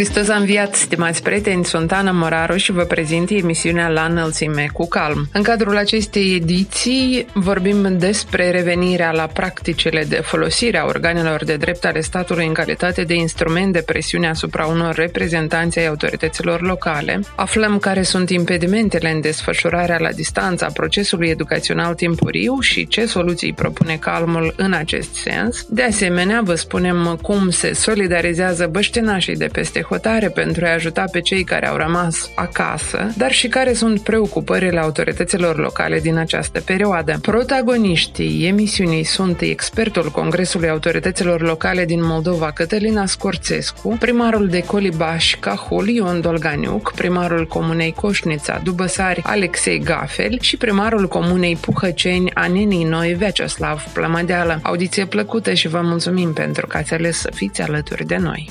Hristos a înviat, stimați prieteni, sunt Ana Moraru și vă prezint emisiunea La înălțime cu calm. În cadrul acestei ediții vorbim despre revenirea la practicile de folosire a organelor de drept ale statului în calitate de instrument de presiune asupra unor reprezentanți ai autorităților locale. Aflăm care sunt impedimentele în desfășurarea la distanță a procesului educațional timpuriu și ce soluții propune calmul în acest sens. De asemenea, vă spunem cum se solidarizează băștenașii de peste hotare pentru a ajuta pe cei care au rămas acasă, dar și care sunt preocupările autorităților locale din această perioadă. Protagoniștii emisiunii sunt expertul Congresului Autorităților Locale din Moldova, Cătălina Scorțescu, primarul de Colibaș Cahul, Ion Dolganiuc, primarul Comunei Coșnița, Dubăsari, Alexei Gafel și primarul Comunei Puhăceni, Anenii Noi, Veceslav Plămădeală. Audiție plăcută și vă mulțumim pentru că ați ales să fiți alături de noi.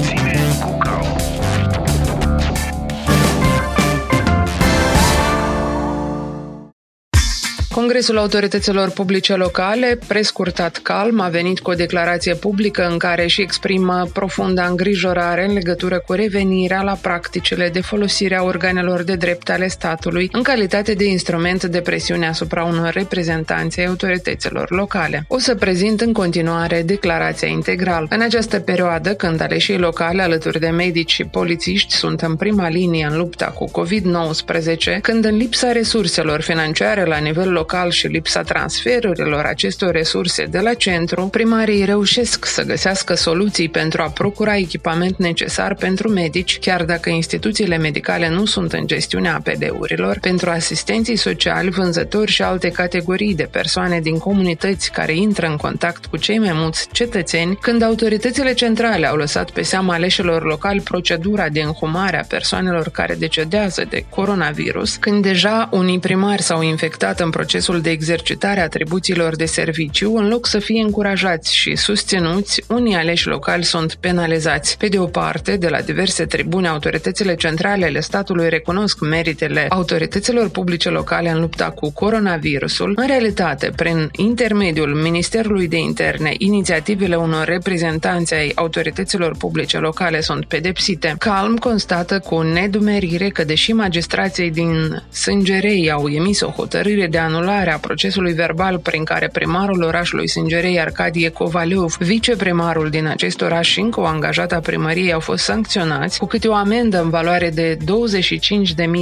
Congresul Autorităților Publice Locale, prescurtat calm, a venit cu o declarație publică în care își exprimă profunda îngrijorare în legătură cu revenirea la practicile de folosire a organelor de drept ale statului în calitate de instrument de presiune asupra unor reprezentanți ai autorităților locale. O să prezint în continuare declarația integral. În această perioadă, când aleșii locale alături de medici și polițiști sunt în prima linie în lupta cu COVID-19, când în lipsa resurselor financiare la nivel local și lipsa transferurilor acestor resurse de la centru, primarii reușesc să găsească soluții pentru a procura echipament necesar pentru medici, chiar dacă instituțiile medicale nu sunt în gestiunea APD-urilor, pentru asistenții sociali, vânzători și alte categorii de persoane din comunități care intră în contact cu cei mai mulți cetățeni, când autoritățile centrale au lăsat pe seama aleșilor locali procedura de înhumare a persoanelor care decedează de coronavirus, când deja unii primari s-au infectat în proces procesul de exercitare a atribuțiilor de serviciu, în loc să fie încurajați și susținuți, unii aleși locali sunt penalizați. Pe de o parte, de la diverse tribune, autoritățile centrale ale statului recunosc meritele autorităților publice locale în lupta cu coronavirusul. În realitate, prin intermediul Ministerului de Interne, inițiativele unor reprezentanți ai autorităților publice locale sunt pedepsite. Calm constată cu nedumerire că, deși magistrații din Sângerei au emis o hotărâre de anul anularea procesului verbal prin care primarul orașului Sângerei Arcadie Covaleov, viceprimarul din acest oraș și încă o angajată a primăriei au fost sancționați cu câte o amendă în valoare de 25.000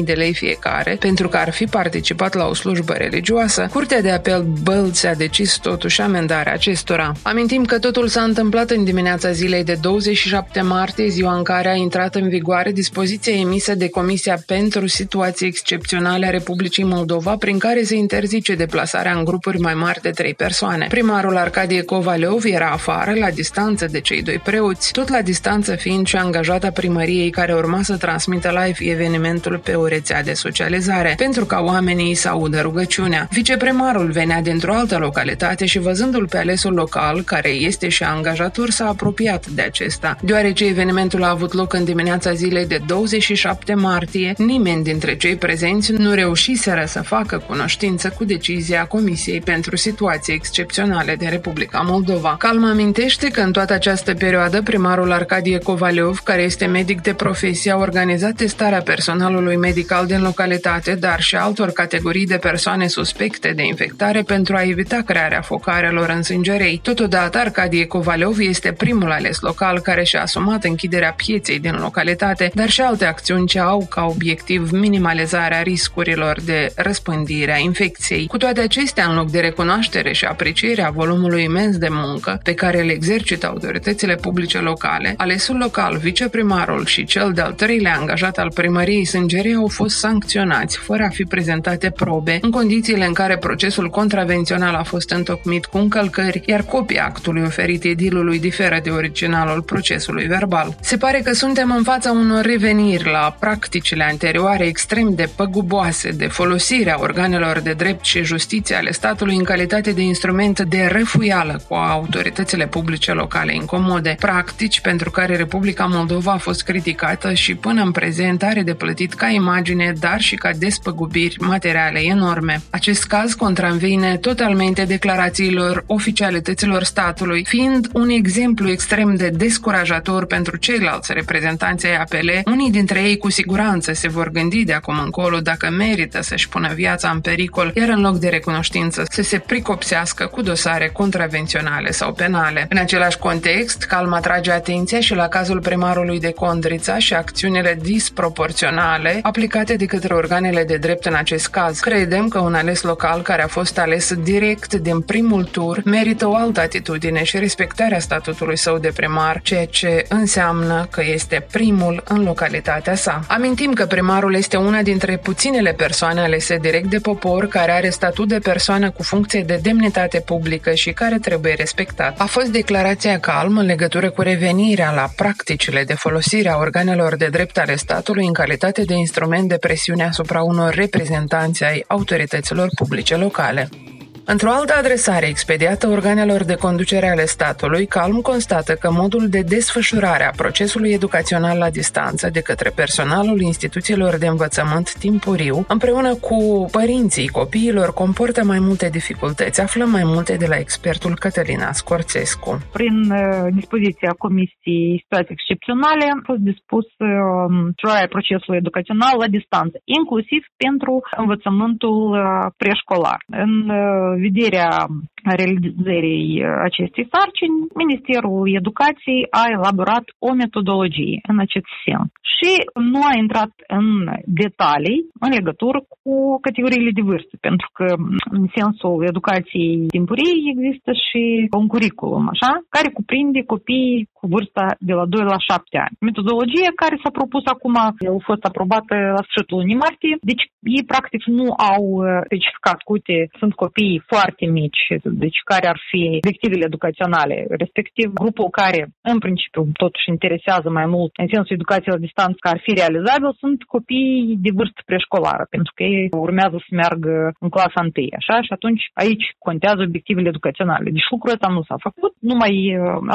de lei fiecare pentru că ar fi participat la o slujbă religioasă, Curtea de Apel Bălți a decis totuși amendarea acestora. Amintim că totul s-a întâmplat în dimineața zilei de 27 martie, ziua în care a intrat în vigoare dispoziția emisă de Comisia pentru Situații Excepționale a Republicii Moldova, prin care se interzice interzice deplasarea în grupuri mai mari de trei persoane. Primarul Arcadie Covaleov era afară, la distanță de cei doi preoți, tot la distanță fiind și angajata primăriei care urma să transmită live evenimentul pe o rețea de socializare, pentru ca oamenii să audă rugăciunea. Viceprimarul venea dintr-o altă localitate și văzându-l pe alesul local, care este și angajator, s-a apropiat de acesta. Deoarece evenimentul a avut loc în dimineața zilei de 27 martie, nimeni dintre cei prezenți nu reușiseră să facă cunoștință cu decizia Comisiei pentru Situații Excepționale de Republica Moldova. Calm amintește că în toată această perioadă primarul Arcadie Covaleov, care este medic de profesie, a organizat testarea personalului medical din localitate, dar și altor categorii de persoane suspecte de infectare pentru a evita crearea focarelor în sângerei. Totodată, Arcadie Covaleov este primul ales local care și-a asumat închiderea pieței din localitate, dar și alte acțiuni ce au ca obiectiv minimalizarea riscurilor de răspândire a infecției educației. Cu toate acestea, în loc de recunoaștere și aprecierea volumului imens de muncă pe care le exercită autoritățile publice locale, alesul local, viceprimarul și cel de-al treilea angajat al primăriei Sângerii au fost sancționați fără a fi prezentate probe, în condițiile în care procesul contravențional a fost întocmit cu încălcări, iar copia actului oferit edilului diferă de originalul procesului verbal. Se pare că suntem în fața unor reveniri la practicile anterioare extrem de păguboase de folosirea organelor de drept și justiție ale statului în calitate de instrument de refuială cu autoritățile publice locale incomode, practici pentru care Republica Moldova a fost criticată și până în prezent are de plătit ca imagine, dar și ca despăgubiri materiale enorme. Acest caz contravine totalmente declarațiilor oficialităților statului, fiind un exemplu extrem de descurajator pentru ceilalți reprezentanți ai APL, unii dintre ei cu siguranță se vor gândi de acum încolo dacă merită să-și pună viața în pericol, iar în loc de recunoștință să se pricopsească cu dosare contravenționale sau penale. În același context, Calm atrage atenția și la cazul primarului de Condrița și acțiunile disproporționale aplicate de către organele de drept în acest caz. Credem că un ales local care a fost ales direct din primul tur merită o altă atitudine și respectarea statutului său de primar, ceea ce înseamnă că este primul în localitatea sa. Amintim că primarul este una dintre puținele persoane alese direct de popor care are statut de persoană cu funcție de demnitate publică și care trebuie respectat. A fost declarația calm în legătură cu revenirea la practicile de folosire a organelor de drept ale statului în calitate de instrument de presiune asupra unor reprezentanți ai autorităților publice locale. Într-o altă adresare expediată organelor de conducere ale statului, Calm constată că modul de desfășurare a procesului educațional la distanță de către personalul instituțiilor de învățământ timpuriu, împreună cu părinții copiilor, comportă mai multe dificultăți. Aflăm mai multe de la expertul Cătălina Scorțescu. Prin uh, dispoziția Comisiei Situații Excepționale a fost dispus uh, procesului educațional la distanță, inclusiv pentru învățământul uh, preșcolar. În uh, vederea realizării acestei sarcini, Ministerul Educației a elaborat o metodologie în acest sens și nu a intrat în detalii în legătură cu categoriile de vârstă, pentru că în sensul educației timpurii există și un curriculum, așa, care cuprinde copiii cu vârsta de la 2 la 7 ani. Metodologia care s-a propus acum a fost aprobată la sfârșitul lunii martie, deci ei practic nu au specificat, uite, sunt copii foarte mici, deci care ar fi obiectivele educaționale, respectiv grupul care în principiu totuși interesează mai mult în sensul educației la distanță că ar fi realizabil, sunt copii de vârstă preșcolară, pentru că ei urmează să meargă în clasa 1, așa, și atunci aici contează obiectivele educaționale. Deci lucrul ăsta nu s-a făcut, numai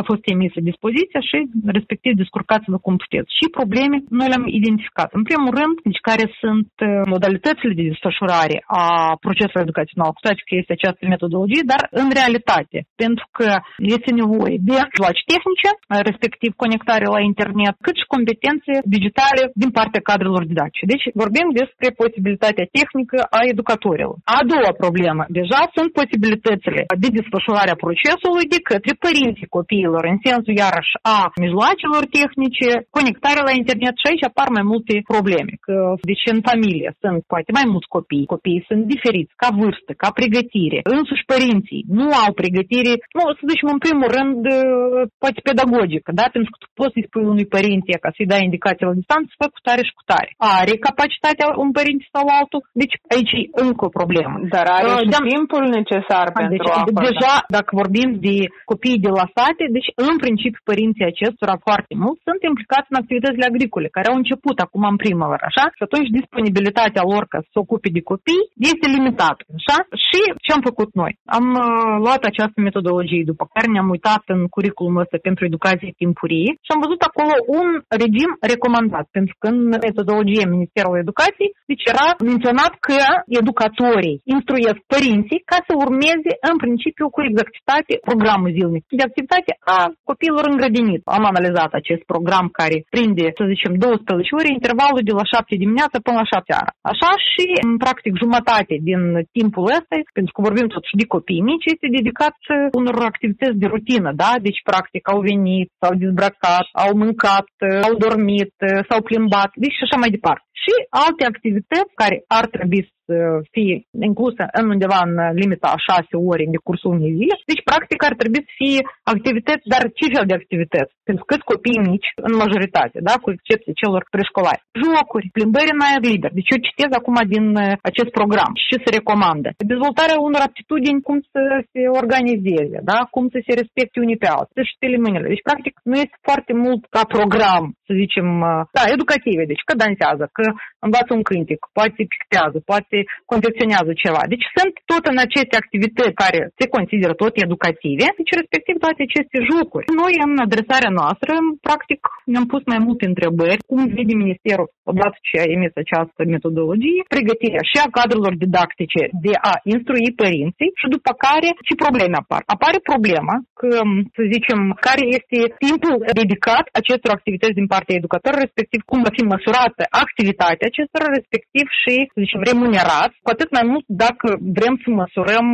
a fost emisă dispoziția și respectiv descurcați-vă cum puteți. Și probleme noi le-am identificat. În primul rând, deci care sunt modalitățile de desfășurare a procesului educațional, cu toate că este această metodologie, dar în realitate, pentru că este nevoie de mijloace tehnice, respectiv conectare la internet, cât și competențe digitale din partea cadrelor didactice. Deci vorbim despre posibilitatea tehnică a educatorilor. A doua problemă, deja sunt posibilitățile de desfășurare a procesului de către părinții copiilor, în sensul iarăși a mijloacelor tehnice, conectare la internet și aici apar mai multe probleme. Că, deci în familie sunt poate mai mulți copii, copiii sunt diferiți ca vârstă, ca pregătire, însuși părinții nu au pregătire, nu, să zicem în primul rând, poate pedagogică, da? Pentru că tu poți să-i spui unui părinte ca să-i dai indicații la distanță, fă cu tare și cu tare. Are capacitatea un părinte sau altul, deci aici e încă o problemă. Dar are uh, și da. timpul necesar deci, pentru a Deja, dacă vorbim de copii de la sate, deci în principiu părinții acestora foarte mult sunt implicați în activitățile agricole, care au început acum în primăvară, așa? Și atunci disponibilitatea lor ca să se ocupe de copii este limitată, așa? Și ce am făcut noi? Am uh, luat această metodologie, după care ne-am uitat în curriculumul ăsta pentru educație timpurie și am văzut acolo un regim recomandat, pentru că în metodologie Ministerul Educației deci era menționat că educatorii instruiesc părinții ca să urmeze în principiu cu exactitate programul zilnic de activitate a copiilor îngrădinit. Am analizat acest program care prinde, să zicem, 12 ore, intervalul de la 7 dimineața până la 7 seara. Așa și, practic, jumătate din timpul ăsta, pentru că vorbim totuși de copii mici, este dedicat unor activități de rutină, da? Deci, practic, au venit, s-au dezbrăcat, au mâncat, au dormit, s-au plimbat, deci și așa mai departe. Și alte activități care ar trebui să fie inclusă în undeva în limita a șase ore de cursul unei zile. Deci, practic, ar trebui să fie activități, dar ce fel de activități? Pentru că copii mici, în majoritate, da, cu excepție celor preșcolari. Jocuri, plimbări în aer liber. Deci eu citez acum din acest program și se recomandă. Dezvoltarea unor aptitudini, cum să se organizeze, da, cum să se respecte unii pe alții, să-și mâinile. Deci, practic, nu este foarte mult ca program, să zicem, da, educative, deci că dansează, că învață un cântec, poate pictează, poate confecționează ceva. Deci sunt tot în aceste activități care se consideră tot educative, deci respectiv toate aceste jocuri. Noi în adresarea noastră, practic, ne-am pus mai multe întrebări, cum vede Ministerul, odată ce a emis această metodologie, pregătirea și a cadrelor didactice de a instrui părinții și după care ce probleme apar. Apare problema că, să zicem, care este timpul dedicat acestor activități din partea educatorilor, respectiv cum va fi măsurată activitatea acestora, respectiv și, să zicem, remunerat, cu atât mai mult dacă vrem să măsurăm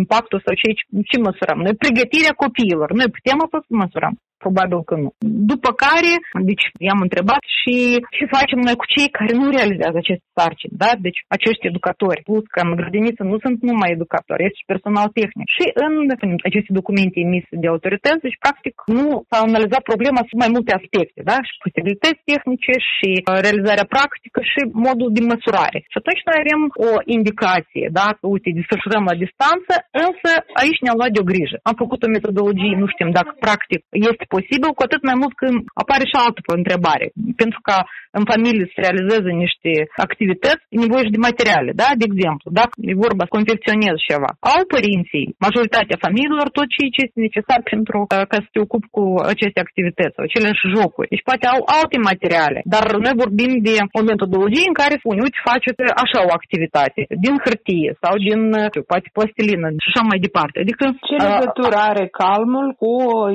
impactul sau ce, ce măsurăm. Noi pregătirea copiilor, noi putem să măsurăm. Probabil că nu. După care, deci i-am întrebat și ce facem noi cu cei care nu realizează aceste sarcini, da? Deci acești educatori, plus că în grădiniță nu sunt numai educatori, este și personal tehnic. Și în aceste documente emise de autorități, deci practic nu s-a analizat problema sub mai multe aspecte, da? Și posibilități tehnice și uh, realizarea practică și modul de măsurare. Și atunci noi avem o indicație, da? Că, uite, desfășurăm la distanță, însă aici ne-am luat de o grijă. Am făcut o metodologie, nu știm dacă practic este posibil, cu atât mai mult când apare și altă întrebare. Pentru că în familie se realizează niște activități, e nevoie și de materiale, da? De exemplu, dacă e vorba să confecționez ceva, au părinții, majoritatea familiilor, tot ce este necesar pentru uh, ca să te ocupi cu aceste activități sau aceleași jocuri. Deci poate au alte materiale, dar noi vorbim de o metodologie în care spune, uite, faceți așa o activitate, din hârtie sau din, poate, plastilină și așa mai departe. Adică, ce uh, legătură are calmul cu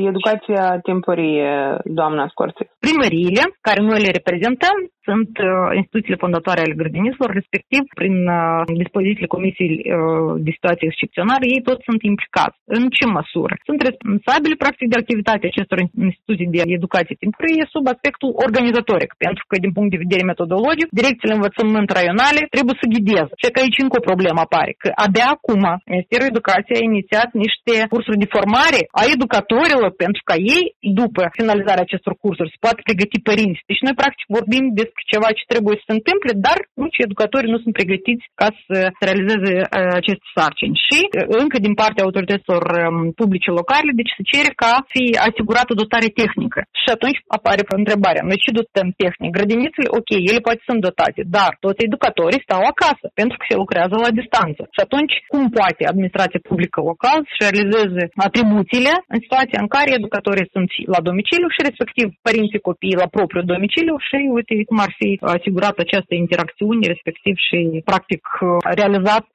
educația timpurie, doamna Scorțe? Primăriile, care noi le reprezentăm, sunt uh, instituțiile fondatoare ale grădiniților, respectiv prin uh, dispozițiile Comisiei uh, de Situații Excepționale, ei toți sunt implicați. În ce măsură? Sunt responsabili, practic, de activitatea acestor instituții de educație timpurie sub aspectul organizatoric, pentru că, din punct de vedere metodologic, direcțiile învățământ raionale trebuie să ghideze. Și că aici încă o problemă apare, că abia acum Ministerul Educației a inițiat niște cursuri de formare a educatorilor pentru ca ei, după finalizarea acestor cursuri, să poată pregăti părinți. Deci noi, practic, vorbim despre ceva ce trebuie să se întâmple, dar nici educatorii nu sunt pregătiți ca să realizeze uh, aceste sarcini. Și uh, încă din partea autorităților um, publice locale, deci se cere ca fi asigurată dotare tehnică. Și atunci apare întrebarea, noi ce dotăm tehnic? Grădinițele, ok, ele poate sunt dotate, dar toți educatorii stau acasă, pentru că se lucrează la distanță. Și atunci, cum poate administrația publică locală să realizeze atribuțiile în situația în care educatorii sunt la domiciliu și respectiv părinții copiii la propriu domiciliu și uite cum ar fi asigurat această interacțiune, respectiv și, practic, realizat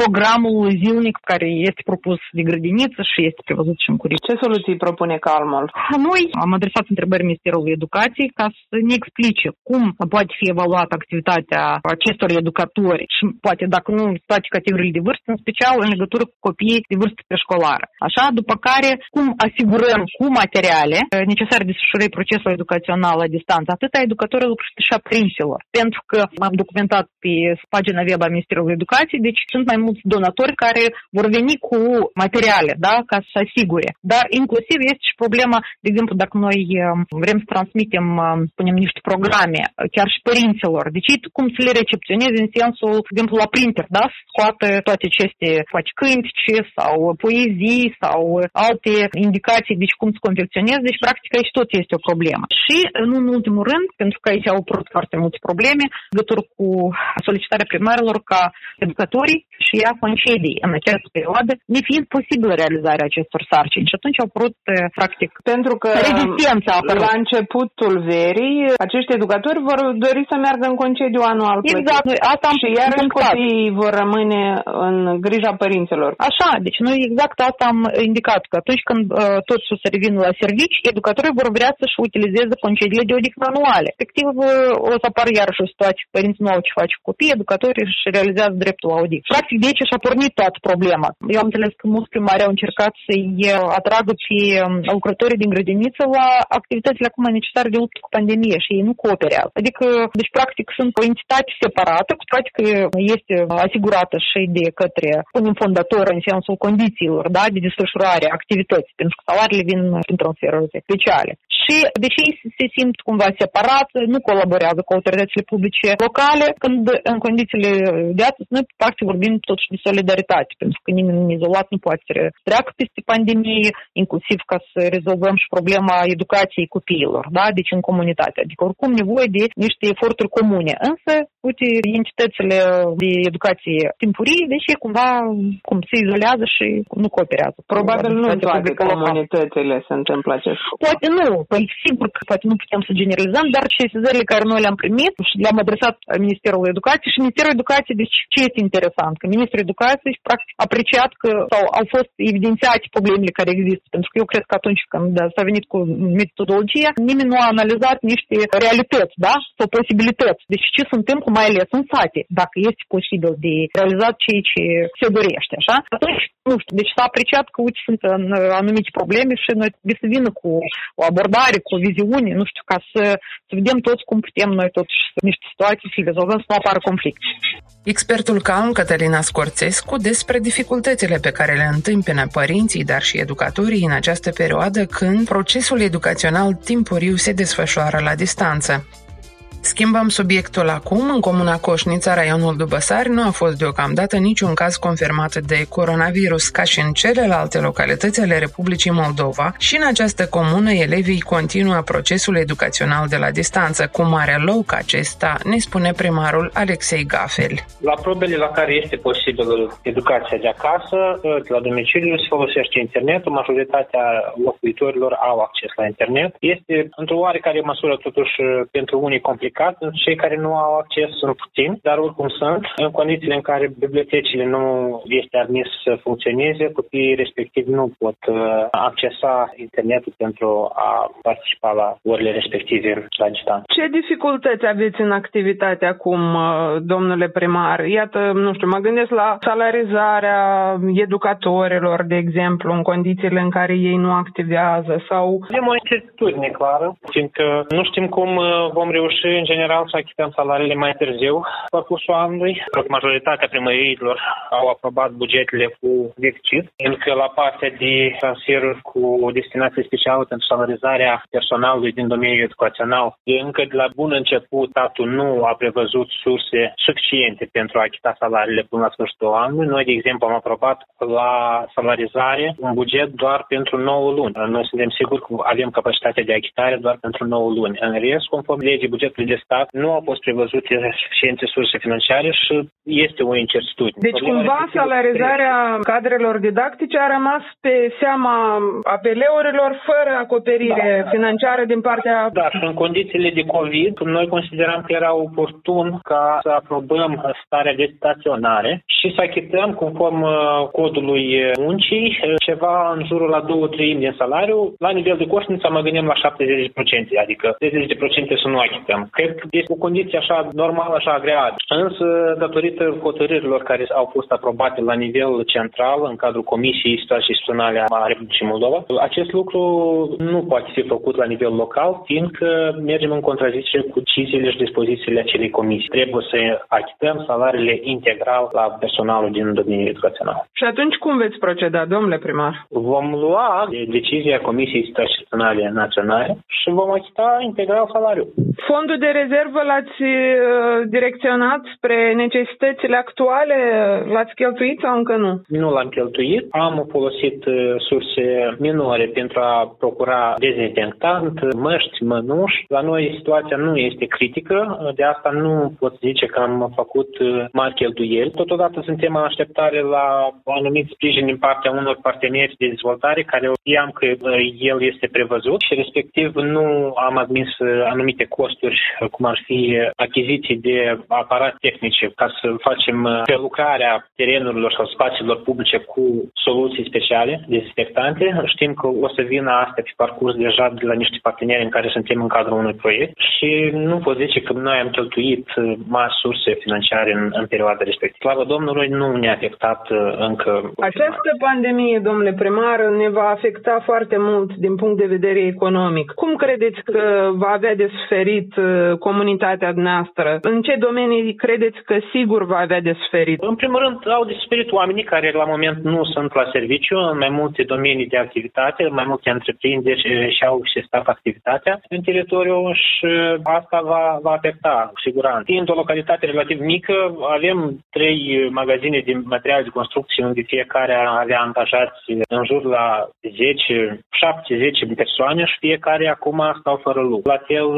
programul zilnic care este propus de grădiniță și este prevăzut și în curriculum. Ce soluții propune Calmul? Noi am adresat întrebări Ministerului Educației ca să ne explice cum poate fi evaluată activitatea acestor educatori și poate, dacă nu, toate categoriile de vârstă, în special în legătură cu copiii de vârstă preșcolară. Așa, după care, cum asigurăm cu materiale necesare desfășurării procesului educațional la distanță, atât a educatorilor cât și a părinților. Pentru că am documentat pe pagina web a Ministerului Educației, deci sunt mai mulți donatori care vor veni cu materiale, da, ca să asigure. Dar inclusiv este și problema, de exemplu, dacă noi um, vrem să transmitem, um, spunem, niște programe, chiar și părinților, deci cum să le recepționeze în sensul, de exemplu, la printer, da, să scoată toate aceste, poate cântice sau poezii sau alte indicații, deci cum să confecționeze, deci practic aici tot este o problemă. Și, nu în ultimul rând, pentru că aici au apărut foarte multe probleme legătură cu solicitarea primarilor ca educatorii și ia concedii în această perioadă, ne fiind posibilă realizarea acestor sarcini. Și atunci au apărut, practic, pentru că rezistența la începutul verii, acești educatori vor dori să meargă în concediu anual. Exact. Noi asta am și iar copiii vor rămâne în grija părinților. Așa, deci noi exact asta am indicat, că atunci când uh, toți o să revină la servici, educatorii vor vrea să-și utilizeze concediile de odihnă anuale. Respectiv, o să apară iarăși o situație. Părinții nu au ce face cu copii, educatorii își realizează dreptul la audit. Practic, de aici și-a pornit toată problema. Eu am înțeles că mulți primari au încercat să-i atragă pe um, lucrătorii din grădiniță la activitățile acum necesare de luptă cu pandemie și ei nu cooperează. Adică, deci, practic, sunt o entitate separată, cu toate că este asigurată și de către un fondator în sensul condițiilor da, de desfășurare a activității, pentru că salariile vin prin transferuri speciale. Și deși ei se simt cumva separat, nu colaborează colaborează cu autoritățile publice locale, când în condițiile de astăzi noi practic vorbim totuși de solidaritate, pentru că nimeni izolat nu poate să treacă peste pandemie, inclusiv ca să rezolvăm și problema educației copiilor, da? deci în comunitate. Adică oricum nevoie de niște eforturi comune. Însă, uite, entitățile de educație timpurie, deci cumva cum se izolează și nu cooperează. Probabil nu în toate comunitățile se întâmplă acest Poate nu, păi sigur că poate nu putem să generalizăm, dar sesizările care noi le-am primit și le-am adresat Ministerul Educației și Ministerul Educației, deci ce este interesant? Că Ministrul Educației practic apreciat că sau au fost evidențiate problemele care există. Pentru că eu cred că atunci când s-a venit cu metodologia, nimeni nu a analizat niște realități, da? Sau posibilități. Deci ce se întâmplă mai ales în sate, dacă este posibil de realizat ceea ce se dorește, așa? Atunci, nu știu, deci s-a apreciat că, uite, sunt anumite probleme și noi trebuie să vină cu o abordare, cu o viziune, nu știu, ca să, să vedem toți cum putem noi totuși niște situații să le rezolvăm, să nu apară conflict. Expertul CAUN Cătălina Scorțescu despre dificultățile pe care le întâmpină părinții, dar și educatorii în această perioadă când procesul educațional timpuriu se desfășoară la distanță. Schimbăm subiectul acum. În comuna Coșnița, raionul Dubăsari, nu a fost deocamdată niciun caz confirmat de coronavirus, ca și în celelalte localități ale Republicii Moldova și în această comună elevii continuă procesul educațional de la distanță, cu mare loc acesta, ne spune primarul Alexei Gafel. La probele la care este posibil educația de acasă, de la domiciliu, se folosește internetul, majoritatea locuitorilor au acces la internet. Este într-o oarecare măsură totuși pentru unii complicat complicat, cei care nu au acces sunt puțini, dar oricum sunt. În condițiile în care bibliotecile nu este admis să funcționeze, copiii respectiv nu pot uh, accesa internetul pentru a participa la orele respective la distanță. Ce dificultăți aveți în activitate acum, uh, domnule primar? Iată, nu știu, mă gândesc la salarizarea educatorilor, de exemplu, în condițiile în care ei nu activează sau... Avem o incertitudine clară, fiindcă nu știm cum uh, vom reuși în general să achităm salariile mai târziu, parcursul anului. Majoritatea primăriilor au aprobat bugetele cu deficit, încă la partea de transferuri cu destinație specială pentru salarizarea personalului din domeniul educațional. Încă de la bun început, statul nu a prevăzut surse suficiente pentru a achita salariile până la sfârșitul anului. Noi, de exemplu, am aprobat la salarizare un buget doar pentru 9 luni. Noi suntem siguri că avem capacitatea de achitare doar pentru 9 luni. În rest, conform legii bugetului de stat, nu au fost prevăzute suficiente surse financiare și este o incertitudine. Deci cumva salarizarea cadrelor didactice a rămas pe seama APL-urilor fără acoperire da. financiară din partea... Da, și în condițiile de COVID, noi considerăm că era oportun ca să aprobăm starea de staționare și să achităm conform uh, codului muncii ceva în jurul la 2 treimi din salariu. La nivel de coșniță mă gândim la 70%, adică 30% să nu achităm. Cred că este o condiție așa normală, așa agreată. Însă, datorită hotărârilor care au fost aprobate la nivel central, în cadrul Comisiei Situații Instituționale a Republicii Moldova, acest lucru nu poate fi făcut la nivel local, fiindcă mergem în contradicție cu deciziile și dispozițiile acelei comisii. Trebuie să achităm salariile integral la personalul din domeniul educațional. Și atunci cum veți proceda, domnule primar? Vom lua decizia Comisiei Situaționale Naționale și vom achita integral salariul. Fondul de rezervă l-ați uh, direcționat spre necesitățile actuale? L-ați cheltuit sau încă nu? Nu l-am cheltuit. Am folosit uh, surse minore pentru a procura dezinfectant, măști, mănuși. La noi situația nu este critică, de asta nu pot zice că am făcut uh, mari cheltuieli. Totodată suntem în așteptare la anumit sprijin din partea unor parteneri de dezvoltare care știam că el este prevăzut și respectiv nu am admis anumite costuri cum ar fi achiziții de aparate tehnice ca să facem uh, prelucrarea terenurilor sau spațiilor publice cu soluții speciale, dezinfectante. Știm că o să vină astea pe parcurs deja de la niște parteneri în care suntem în cadrul unui proiect și nu pot zice că noi am cheltuit uh, mari surse financiare în, în perioada respectivă. Slavă Domnului nu ne-a afectat uh, încă. Această pandemie, domnule primar, ne va afecta foarte mult din punct de vedere economic. Cum credeți că va avea de suferit suferit uh, comunitatea noastră? În ce domenii credeți că sigur va avea de suferit? În primul rând, au de suferit oamenii care la moment nu sunt la serviciu în mai multe domenii de activitate, în mai multe întreprinderi și-au stat activitatea în teritoriu și asta va, va afecta cu siguranță. Fiind o localitate relativ mică, avem trei magazine de materiale de construcție unde fiecare avea angajați în jur la 10, 7-10 persoane și fiecare acum stau fără lucru. La fel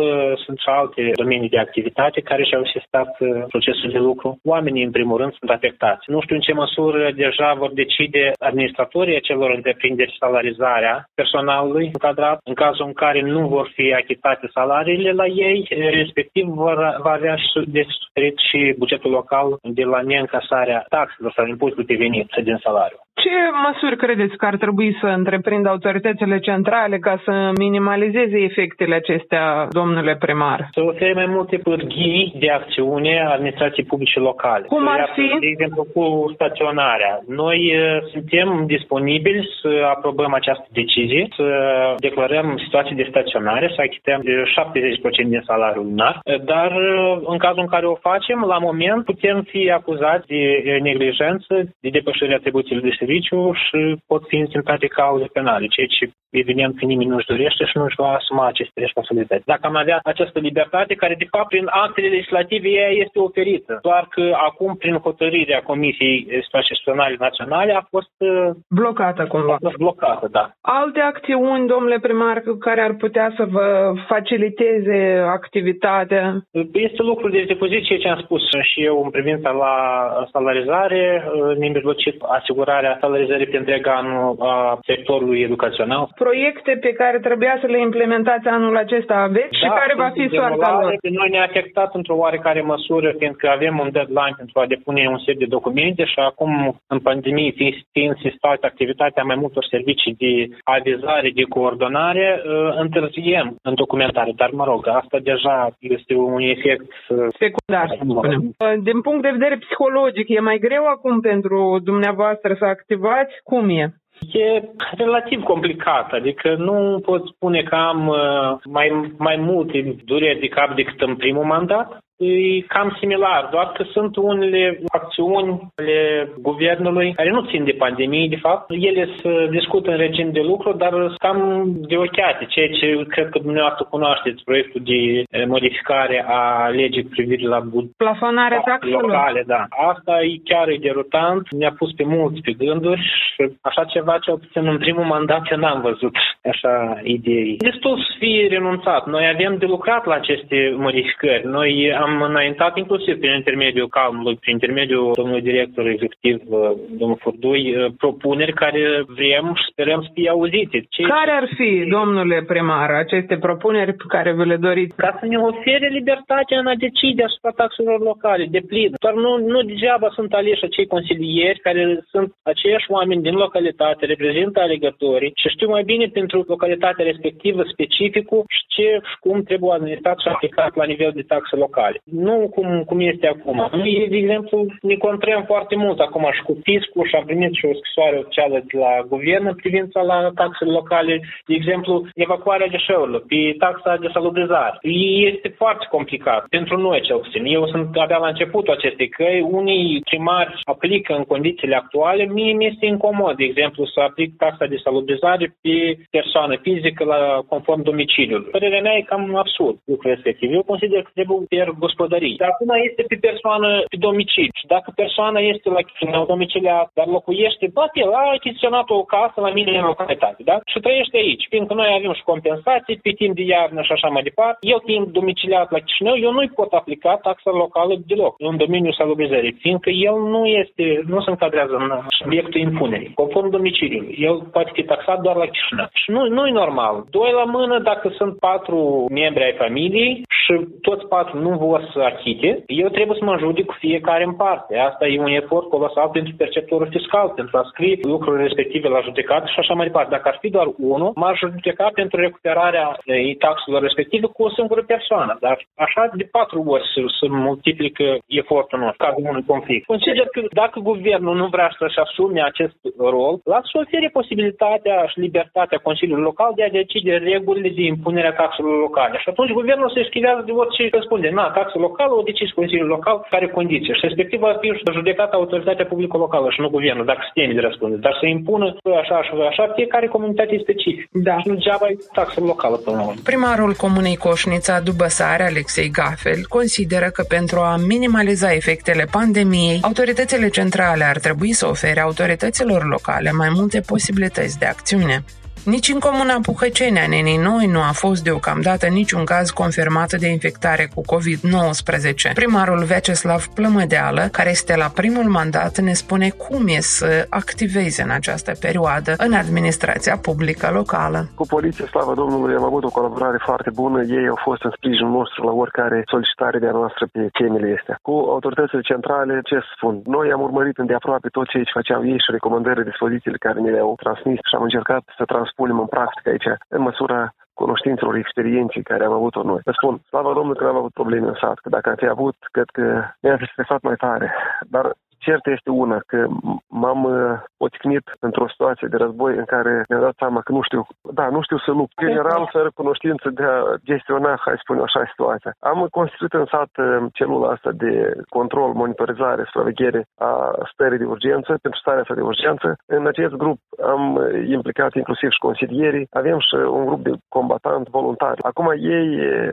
sunt și alte domenii de activitate care și-au sistat procesul de lucru. Oamenii, în primul rând, sunt afectați. Nu știu în ce măsură deja vor decide administratorii acelor întreprinderi salarizarea personalului încadrat. În cazul în care nu vor fi achitate salariile la ei, respectiv vor, va avea de suferit și bugetul local de la neîncasarea taxelor sau impozitului pe venit din salariu. Ce măsuri credeți că ar trebui să întreprindă autoritățile centrale ca să minimalizeze efectele acestea, domnule primar? Să ofere mai multe pârghii de acțiune a administrației publice locale. Cum ar fi? De exemplu, cu staționarea. Noi uh, suntem disponibili să aprobăm această decizie, să declarăm situații de staționare, să achităm 70% din salariul lunar, dar uh, în cazul în care o facem, la moment putem fi acuzați de neglijență, de depășirea atribuțiilor de serviciu și pot fi intentate cauze penale, ceea ce evident că nimeni nu-și dorește și nu-și va asuma aceste responsabilități. Dacă am avea această libertate, care de fapt prin actele legislative ea este oferită, doar că acum prin hotărârea Comisiei Situaționale Naționale a fost uh, blocată cumva. A fost blocată, da. Alte acțiuni, domnule primar, care ar putea să vă faciliteze activitatea? Este lucru de depoziție ce am spus și eu în privința la salarizare, uh, nemijlocit asigurarea salarizării pe întreg anul a sectorului educațional proiecte pe care trebuia să le implementați anul acesta aveți da, și care va fi soarta lor? Noi ne-a afectat într-o oarecare măsură, fiindcă avem un deadline pentru a depune un set de documente și acum, în pandemie, fiind sistată activitatea mai multor servicii de avizare, de coordonare, uh, întârziem în documentare. Dar, mă rog, asta deja este un efect uh, secundar, spunem. Uh, din punct de vedere psihologic, e mai greu acum pentru dumneavoastră să activați? Cum e? E relativ complicat, adică nu pot spune că am uh, mai, mai multe dureri de cap decât în primul mandat, e cam similar, doar că sunt unele acțiuni ale guvernului care nu țin de pandemie, de fapt. Ele se discută în regim de lucru, dar sunt cam de ochiate, ceea ce cred că dumneavoastră cunoașteți proiectul de eh, modificare a legii privire la plafonarea taxelor. Locale, da. Asta e chiar e derutant, ne-a pus pe mulți pe gânduri și așa ceva ce puțin în primul mandat eu n-am văzut așa idei. Destul să fie renunțat. Noi avem de lucrat la aceste modificări. Noi am am înaintat inclusiv prin intermediul calmului, prin intermediul domnului director executiv, uh, domnul Furdui, uh, propuneri care vrem și sperăm să fie auzite. Ce care ar fi, domnule primar, aceste propuneri pe care vă le doriți? Ca să ne ofere libertatea în a decide asupra taxelor locale, de plin. Doar nu, nu degeaba sunt aleși acei consilieri care sunt aceiași oameni din localitate, reprezintă alegătorii și știu mai bine pentru localitatea respectivă specificul și ce și cum trebuie administrat și aplicat la nivel de taxe locale nu cum, cum este acum. Noi, de exemplu, ne contrăm foarte mult acum și cu fiscul și am primit și o scrisoare oficială de la guvern în privința la taxele locale, de exemplu, evacuarea deșeurilor, pe taxa de salubrizare. Este foarte complicat pentru noi, cel puțin. Eu sunt abia la începutul acestei căi. Unii primari aplică în condițiile actuale. Mie mi este incomod, de exemplu, să aplic taxa de salubrizare pe persoană fizică la conform domiciliului. Părerea mea e cam absurd lucrul respectiv. Eu consider că trebuie per gospodării. Dar acum este pe persoană pe domiciliu. Și dacă persoana este la Chișinău domiciliat, dar locuiește, poate el a achiziționat o casă la mine în localitate, da? Și trăiește aici. Fiindcă noi avem și compensații pe timp de iarnă și așa mai departe. Eu fiind domiciliat la Chișinău, eu nu-i pot aplica taxa locală deloc în domeniul salubrizării, fiindcă el nu este, nu se încadrează în subiectul impunerii, conform domiciliului. El poate fi taxat doar la Chișinău. Și nu, nu e normal. Doi la mână, dacă sunt patru membri ai familiei și toți patru nu vor vor să achite, eu trebuie să mă judec cu fiecare în parte. Asta e un efort colosal pentru perceptorul fiscal, pentru a scrie lucrurile respective la judecată și așa mai departe. Dacă ar fi doar unul, m-ar judeca pentru recuperarea taxelor respective cu o singură persoană. Dar așa de patru ori să, să multiplică efortul nostru, cazul unui conflict. Consider că dacă guvernul nu vrea să-și asume acest rol, lasă să ofere posibilitatea și libertatea Consiliului Local de a decide regulile de impunere a taxelor locale. Și atunci guvernul se schivează bază de orice răspunde. Na, taxă locală, o decis Consiliul Local care condiții. Și respectiv va fi judecată autoritatea publică locală și nu guvernul, dacă se teme de răspunde. Dar să impună așa și așa, fiecare comunitate e specific. Da. Și nu degeaba e taxă locală până la urmă. Primarul Comunei Coșnița, Dubăsare, Alexei Gafel, consideră că pentru a minimaliza efectele pandemiei, autoritățile centrale ar trebui să ofere autorităților locale mai multe posibilități de acțiune. Nici în comuna Puhăceni a Nenei Noi nu a fost deocamdată niciun caz confirmat de infectare cu COVID-19. Primarul Vyacheslav Plămădeală, care este la primul mandat, ne spune cum e să activeze în această perioadă în administrația publică locală. Cu poliția, slavă Domnului, am avut o colaborare foarte bună. Ei au fost în sprijinul nostru la oricare solicitare de-a noastră pe temele astea. Cu autoritățile centrale, ce spun? Noi am urmărit îndeaproape tot ce făceau ei și recomandările, dispozițiile care ne le-au transmis și am încercat să transpunem punem în practică aici, în măsura cunoștințelor, experienței care am avut-o noi. Vă spun, slavă Domnului că n-am avut probleme în sat, că dacă am fi avut, cred că ne-am fi stresat mai tare. Dar Cert este una, că m-am uh, poticnit într-o situație de război în care mi-am dat seama că nu știu, da, nu știu să lupt. General, fără cunoștință de a gestiona, hai să spunem așa, situația. Am constituit în sat uh, celula asta de control, monitorizare, supraveghere a stării de urgență, pentru starea asta de urgență. În acest grup am uh, implicat inclusiv și consilierii. Avem și un grup de combatanți voluntari. Acum ei,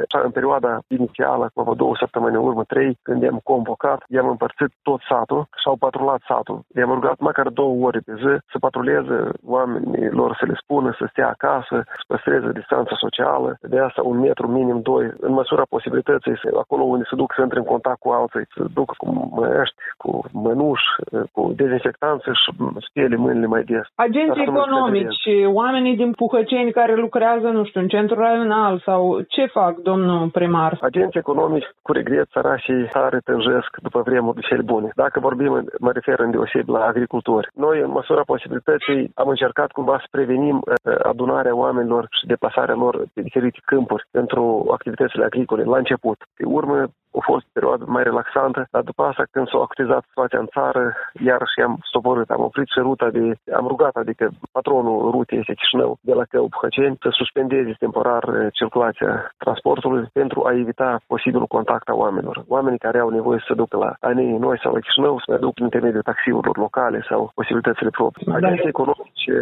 așa, în perioada inițială, acum două săptămâni în urmă, trei, când i-am convocat, i-am împărțit tot satul și-au patrulat satul. I-am rugat măcar două ore pe zi să patruleze oamenii lor să le spună să stea acasă, să păstreze distanța socială, de asta un metru minim doi, în măsura posibilității, să, acolo unde se duc să intre în contact cu alții, să duc cu măști, cu mănuși, cu dezinfectanță și spele mâinile mai des. Agenții economici, oamenii din Puhăceni care lucrează, nu știu, în centrul raional sau ce fac, domnul primar? Agenții economici, cu regret, sărașii tare tânjesc după vremuri de cele bune. Dacă vorbim mă refer în deoseb la agricultori. Noi, în măsura posibilității, am încercat cumva să prevenim uh, adunarea oamenilor și deplasarea lor pe diferite câmpuri pentru activitățile agricole la început. Pe urmă, a fost o perioadă mai relaxantă, dar după asta, când s-a activizat situația în țară, iarăși am stoborât, am oprit și ruta de, am rugat, adică patronul rutei este Chișinău, de la Cău Buhăceni, să suspendeze temporar uh, circulația transportului pentru a evita posibilul contact a oamenilor. Oamenii care au nevoie să se ducă la Anei Noi sau la Chișinău, să duc prin intermediul taxiurilor locale sau posibilitățile proprii. Da. Agenții economice,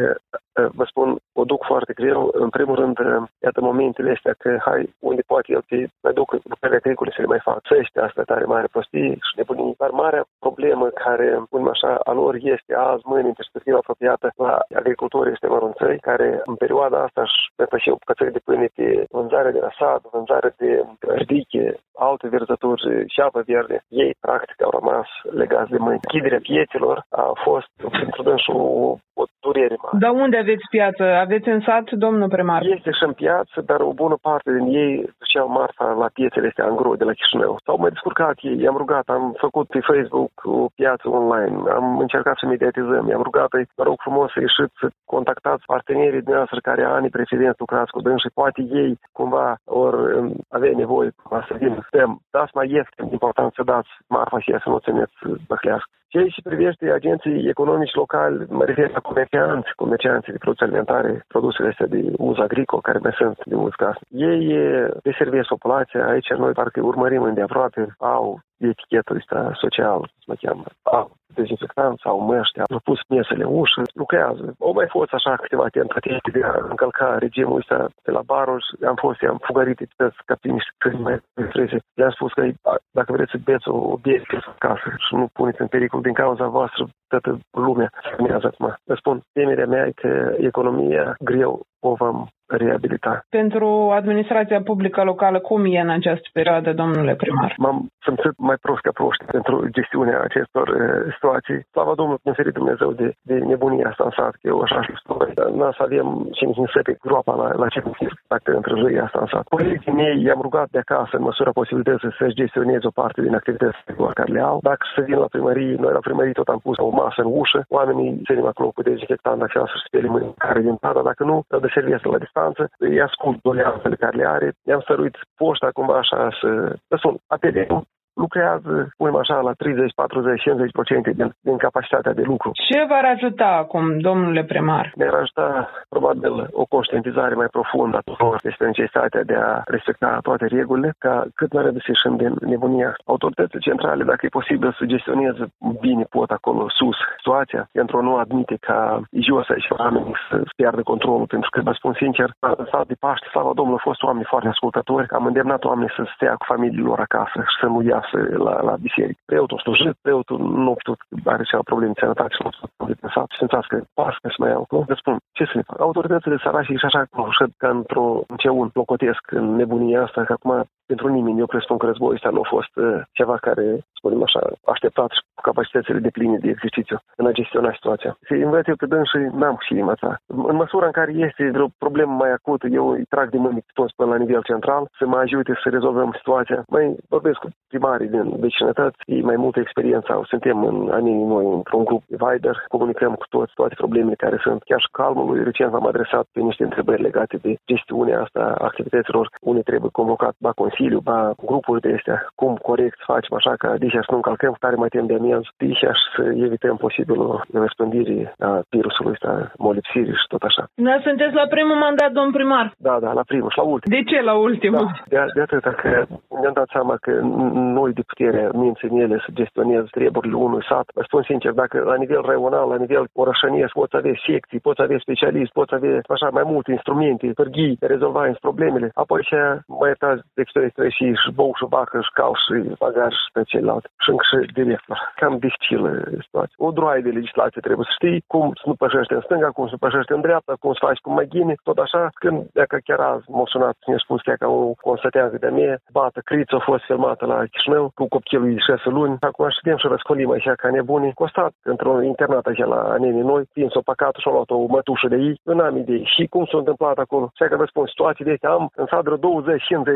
uh, vă spun, o duc foarte greu. În primul rând, uh, iată momentele astea că, hai, unde poate el te mai duc lucrările agricole să le mai fac țăște asta tare mare prostie și nebunii. Dar marea problemă care, spunem așa, a lor este azi, mâine, în perspectiva apropiată la agricultori este mărunțăi, care în perioada asta își și o bucățări de pâine pe vânzare de rasad, vânzare de ridiche, alte verzături și apă verde. Ei, practic, au rămas legați de mâini. Chiderea pieților a fost, pentru dânsul, o, o durere mare. Dar unde aveți piață? Aveți în sat, domnul primar? Este și în piață, dar o bună parte din ei duceau marfa la piețele astea angro de la Chișinău. S-au mai descurcat ei, i-am rugat, am făcut pe Facebook o piață online, am încercat să mediatizăm, i-am rugat, vă rog frumos să ieșiți, să contactați partenerii dumneavoastră care ani precedenți lucrați cu dâns și poate ei cumva ori avea nevoie să vină, stăm, dați mai ieftin, important să dați marfa și să nu țineți băhlească. Ceea ce privește agenții economici locali, mă refer la comercianți, comercianții de produse alimentare, produsele astea de uz agricol, care mai sunt de uz casnic. Ei deservesc populația, aici noi parcă urmărim îndeaproape, au etichetul ăsta social, mă cheamă, au dezinfectant sau măști, au pus mesele în ușă, lucrează. Au mai fost așa câteva tentative de a încălca regimul ăsta de la baruri. Am fost, am fugărit pe ca pe niște câini mai freze. Le-am spus că dacă vreți să beți o bere acasă și nu puneți în pericol din cauza voastră toată lumea urmează acum. Vă spun, temerea mea e că economia greu o vom reabilita. Pentru administrația publică locală, cum e în această perioadă, domnule primar? M-am simțit mai prost ca proști pentru gestiunea acestor uh, situații. Slavă Domnului, în ferit Dumnezeu de, de nebunia asta în sat, că eu așa știu spune. Nu să avem cine să pe groapa la, la ce dacă întârzie asta în sat. Colegii mei i-am rugat de acasă, în măsura posibilității, să-și gestioneze o parte din activitățile care le au. Dacă să vin la primărie, noi la primărie tot am pus o masă în ușă, oamenii ținem acolo cu dezinfectant așa să spele mâini care din tada, dacă nu, de serviciu la distanță, îi ascult doleanțele care le are, i-am săruit poșta cumva așa să, să sun, apelăm lucrează, punem așa, la 30, 40, 50% din, din capacitatea de lucru. Ce v-ar ajuta acum, domnule primar? Ne-ar ajuta, probabil, o conștientizare mai profundă a tuturor despre necesitatea de a respecta toate regulile, ca cât mai redus ieșim din nebunia. Autoritățile centrale, dacă e posibil să gestioneze bine, pot acolo sus situația, pentru a nu admite ca jos aici oamenii să piardă controlul, pentru că, vă spun sincer, stat de Paște, slavă Domnului, au fost oameni foarte ascultători, am îndemnat oamenii să stea cu familiile lor acasă și să nu iasă la, la biserică. Preotul a slujit, preotul nu a putut, are ceva probleme de sănătate și nu a putut de sat. Simțați că pască și mai au. Vă spun, ce să ne fac? Autoritățile săraci și așa, nu știu, ca într-o înceun locotesc în nebunia asta, că acum pentru nimeni, eu presupun că războiul ăsta nu a fost uh, ceva care, spunem așa, așteptat și cu capacitățile de pline de exercițiu în a gestiona situația. Se învăț eu pe și n-am și învăța. În măsura în care este vreo problemă mai acută, eu îi trag de mâini toți până la nivel central să mă ajute să rezolvăm situația. Mai vorbesc cu primarii din vecinătăți, ei mai multă experiență au. Suntem în anii noi într-un grup Viber, comunicăm cu toți toate problemele care sunt. Chiar și calmului, recent v-am adresat pe niște întrebări legate de gestiunea asta activităților, unde trebuie convocat ba Consiliu, ba grupuri de astea, cum corect să facem așa ca deja să nu încalcăm tare mai timp de amiaz, deja să evităm posibilul răspândire a virusului ăsta, molipsirii și tot așa. Da, sunteți la primul mandat, domn primar? Da, da, la primul și la ultimul. De ce la ultimul? Da, de, de atât că ne-am dat seama că noi de putere minți în ele să gestionez treburile unui sat. Vă spun sincer, dacă la nivel raional, la nivel orășăniesc, poți avea secții, poți avea specialiști, poți avea așa mai multe instrumente, pârghii, rezolva problemele, apoi și mai iertați de experiență și și bou și vacă și cal și bagaj și pe celălalt. Și încă și director. Cam dificilă situația. O droaie de legislație trebuie să știi cum să nu pășește în stânga, cum să nu pășește în dreapta, cum să faci cu măghine, tot așa. Când, dacă chiar azi m-a sunat, mi-a spus chiar că o constatează de mie, bată, criță a fost filmată la Chișinău cu copilul de 6 luni. Acum știm și răscolim așa ca nebuni. Costat într-un internat așa la nenii noi, prins-o păcatul și-a luat o mătușă de ei, în am idei. Și cum s-a întâmplat acolo? Și că vă spun, situații de astea am în sadră 20-50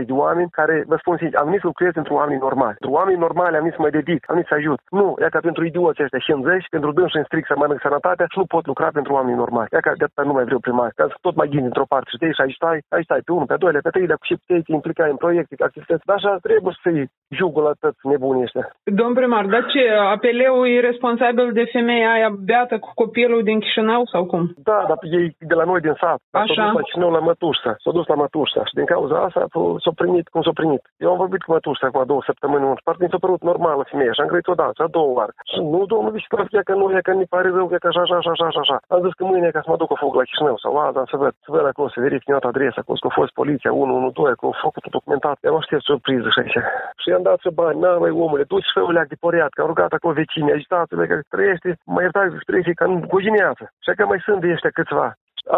de oameni care, vă spun sincer, am venit să lucrez pentru oameni normali. Pentru oameni normali am venit să mă dedic, am venit să ajut. Nu, e ca pentru idioții ăștia 50, pentru dânsi în strict să mănânc sănătatea și nu pot lucra pentru oameni normali. E ca de atâta nu mai vreau primar. Ca să tot mai ghini într-o parte și și aici stai, aici stai pe unul, pe doilea, pe treilea, și puteai te implica în proiecte, activități. Dar așa trebuie să-i jugul la toți nebunii ăștia. Domn primar, dar ce, apeleul e responsabil de femeia aia beată cu copilul din Chișinău sau cum? Da, dar ei de la noi din sat. Așa. S-a dus la Chișinău la mătușa. S-a dus la mătușa și din cauza asta s-a primit cum s-a primit. Eu am vorbit cu mătușa acum două săptămâni, un part mi s-a părut normală femeia și am crezut odată, a două ori. Și nu, domnul viceprefect, că nu, e că mi pare rău, că așa, așa, așa, așa, așa. Am zis că mâine ca să mă duc cu fug la Chișinău sau azi, să văd, să văd acolo, să verific toată adresa, acolo, că a fost poliția 112, că a făcut documentat. Eu aștept surpriză și aici. Și i-am dat să bani, na, mai omule, du-ți fă leac de poriat, că am rugat acolo vecinii, agitați-le, că trăiește, mai iertați, trăiește ca în gojineață. Și că mai sunt de ăștia câțiva.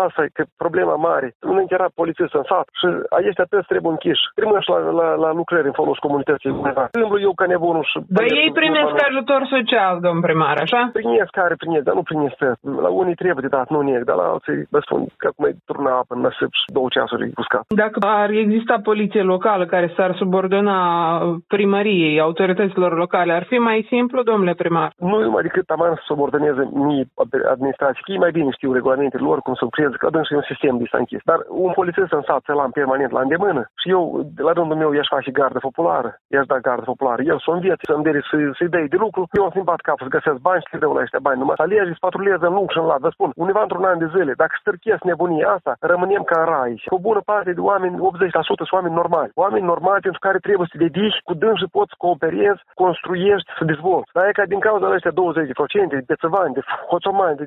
Asta e că problema mare. Nu era polițist în sat și ăștia toți trebuie închiși. Primesc la, la, la lucrări în folos comunității undeva. Îmblu eu ca nebunul și... Dar ei primesc ajutor social, domn primar, așa? Primesc care primesc, dar nu primesc La unii trebuie de dat, nu neg, dar la alții, vă spun, că cum e turna apă în năsip și două ceasuri uscat. Dacă ar exista poliție locală care s-ar subordona primăriei, autorităților locale, ar fi mai simplu, domnule primar? Nu numai decât aman să subordoneze mii administrații, că ei mai bine știu regulamentele lor, cum să lucreze, că dâns un sistem de închis. Dar un polițist în sat să-l am permanent la îndemână și eu, la rândul meu, i-aș face gardă populară, i-aș da gardă populară, el să învețe, să îndere, să, să-i dai de lucru, eu am schimbat capul să găsesc bani și să dau la ăștia bani. Numai să alegi, să patruleze în lung și în lat. Vă spun, undeva într-un an de zile, dacă stârchesc nebunia asta, rămânem ca în rai. Cu o bună parte de oameni, 80% sunt oameni normali. Oameni normali pentru care trebuie să te dedici, cu dânsi poți cooperezi, construiești, să dezvolți. Dar e ca din cauza ăștia 20% de țăvani, de hoțomani, de...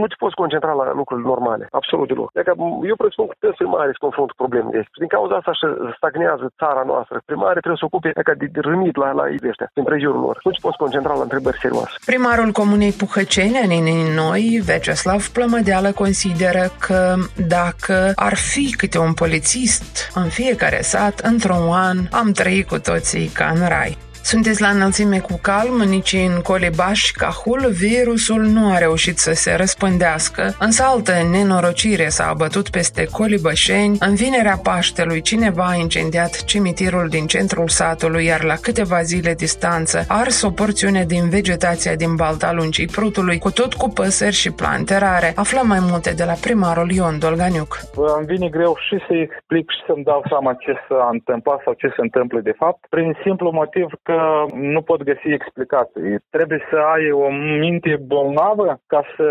nu te poți concentra la lucruri normale. Absolut deloc. Adică eu presupun că trebuie să mare să confrunt cu probleme de Din cauza asta și stagnează țara noastră. Primare trebuie să ocupe ca de râmit la, la ăștia, din prejurul lor. Nu te poți concentra la întrebări serioase. Primarul Comunei Puhăceni, Aninii Noi, Veceslav Plămădeală, consideră că dacă ar fi câte un polițist în fiecare sat, într-un an, am trăit cu toții ca în rai. Sunteți la înălțime cu calm, nici în Colebaș și Cahul, virusul nu a reușit să se răspândească, însă altă nenorocire s-a abătut peste Colibășeni. În vinerea Paștelui, cineva a incendiat cimitirul din centrul satului, iar la câteva zile distanță a ars o porțiune din vegetația din balta lungii Prutului, cu tot cu păsări și plante rare. Aflăm mai multe de la primarul Ion Dolganiuc. Îmi vine greu și să explic și să-mi dau seama ce s-a întâmplat sau ce se întâmplă de fapt, prin simplu motiv că că nu pot găsi explicații. Trebuie să ai o minte bolnavă ca să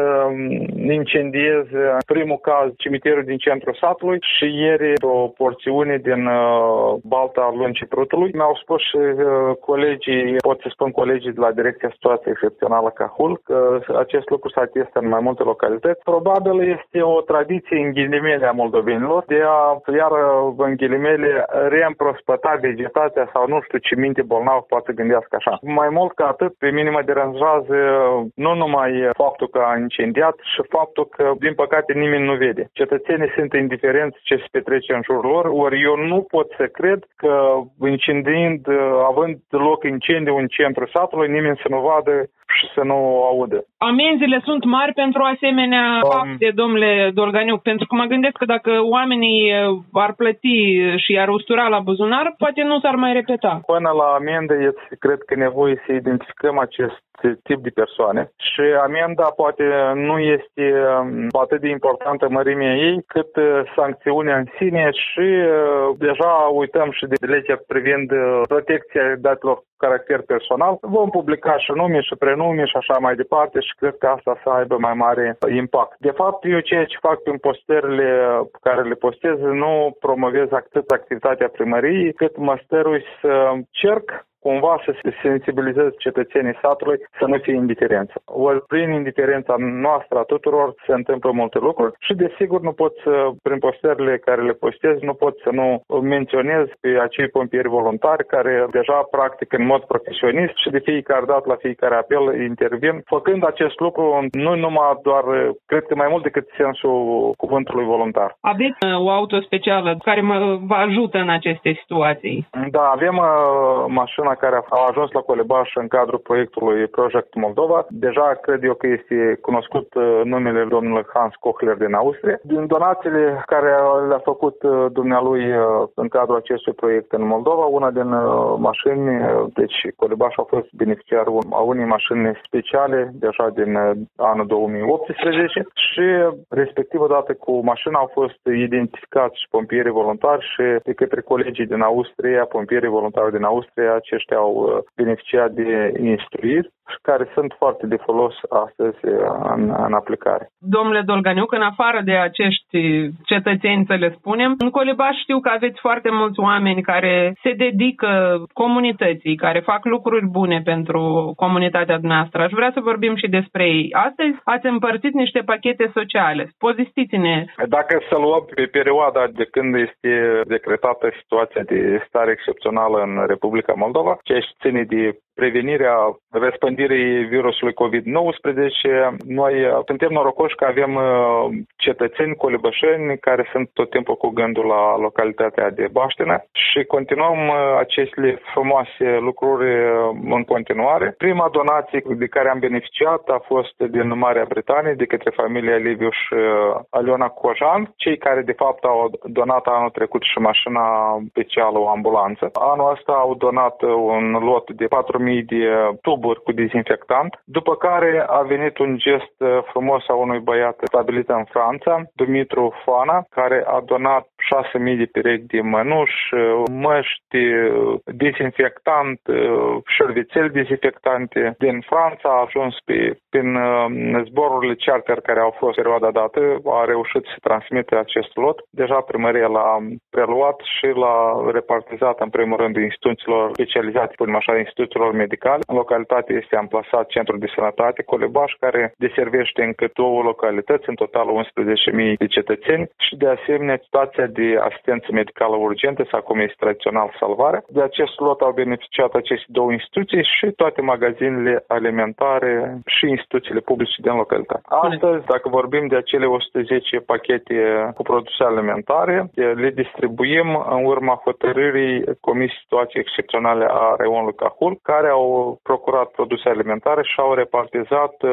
incendiezi primul caz cimitirul din centrul satului și ieri o porțiune din uh, Balta Lungii Prutului. Mi-au spus și uh, colegii, pot să spun colegii de la Direcția Situației Excepțională Cahul, că acest lucru se atestă în mai multe localități. Probabil este o tradiție în ghilimele a moldovenilor de a, iar în ghilimele, reîmprospăta vegetația sau nu știu ce minte bolnav poate gândească așa. Mai mult ca atât, pe mine mă deranjează nu numai faptul că a incendiat și faptul că, din păcate, nimeni nu vede. Cetățenii sunt indiferenți ce se petrece în jurul lor, ori eu nu pot să cred că incendiind, având loc incendiu în centrul satului, nimeni să nu vadă și să nu audă. Amenziile sunt mari pentru asemenea um, fapte, domnule Dolganiuc, pentru că mă gândesc că dacă oamenii ar plăti și ar ustura la buzunar, poate nu s-ar mai repeta. Până la amendă, este, cred că nevoie să identificăm acest tip de persoane și amenda poate nu este um, atât de importantă mărimea ei cât uh, sancțiunea în sine și uh, deja uităm și de legea privind uh, protecția datelor caracter personal. Vom publica și nume și prenume și așa mai departe și cred că asta să aibă mai mare impact. De fapt, eu ceea ce fac prin postările care le postez nu promovez atât activitatea primăriei, cât mă stărui să cerc cumva să se sensibilizeze cetățenii satului să nu fie indiferență. Ori prin indiferența noastră a tuturor se întâmplă multe lucruri și desigur nu pot să, prin postările care le postez, nu pot să nu menționez pe acei pompieri voluntari care deja practic în mod profesionist și de fiecare dată la fiecare apel intervin, făcând acest lucru nu numai doar, cred că mai mult decât sensul cuvântului voluntar. Aveți uh, o auto specială care mă, vă ajută în aceste situații? Da, avem uh, mașina care a ajuns la Colebaș în cadrul proiectului Project Moldova. Deja cred eu că este cunoscut uh, numele domnului Hans Kochler din Austria. Din donațiile care le-a făcut uh, dumnealui uh, în cadrul acestui proiect în Moldova, una din mașini, deci Colebaș a fost beneficiar a unei mașini speciale deja din anul 2018 și respectiv odată cu mașina au fost identificați și pompierii voluntari și de către colegii din Austria, pompierii voluntari din Austria, acești aceștia au uh, beneficiat de instruiri care sunt foarte de folos astăzi uh, în, în aplicare. Domnule Dolganiuc, în afară de acești cetățeni, să le spunem, în Colibaș știu că aveți foarte mulți oameni care se dedică comunității, care fac lucruri bune pentru comunitatea noastră. Aș vrea să vorbim și despre ei. Astăzi ați împărțit niște pachete sociale. Pozistiți-ne. Dacă să luăm pe perioada de când este decretată situația de stare excepțională în Republica Moldova, ceea ce ține de prevenirea răspândirii virusului COVID-19. Noi uh, suntem norocoși că avem uh, cetățeni colibășeni care sunt tot timpul cu gândul la localitatea de Baștină și continuăm uh, aceste frumoase lucruri în continuare. Prima donație de care am beneficiat a fost din Marea Britanie de către familia Liviuș și Aliona Cojan, cei care de fapt au donat anul trecut și mașina specială, o ambulanță. Anul ăsta au donat un lot de 4 4.000 de tuburi cu dezinfectant, după care a venit un gest uh, frumos a unui băiat stabilit în Franța, Dumitru Foana, care a donat 6.000 de perechi de mănuși, uh, măști, uh, dezinfectant, șervețel dezinfectante. Din Franța a ajuns pe, prin zborurile charter care au fost perioada dată, a reușit să transmită acest lot. Deja primăria l-a preluat și l-a repartizat în primul rând instituțiilor specializate, spunem așa, instituțiilor medicale. În localitate este amplasat Centrul de Sănătate Colebaș, care deservește încă două localități, în total 11.000 de cetățeni și de asemenea situația de asistență medicală urgentă sau cum este tradițional salvare. De acest lot au beneficiat aceste două instituții și toate magazinele alimentare și instituțiile publice din localitate. Astăzi, dacă vorbim de acele 110 pachete cu produse alimentare, le distribuim în urma hotărârii Comisiei Situații Excepționale a Raionului Cahul, care care au procurat produse alimentare și au repartizat uh,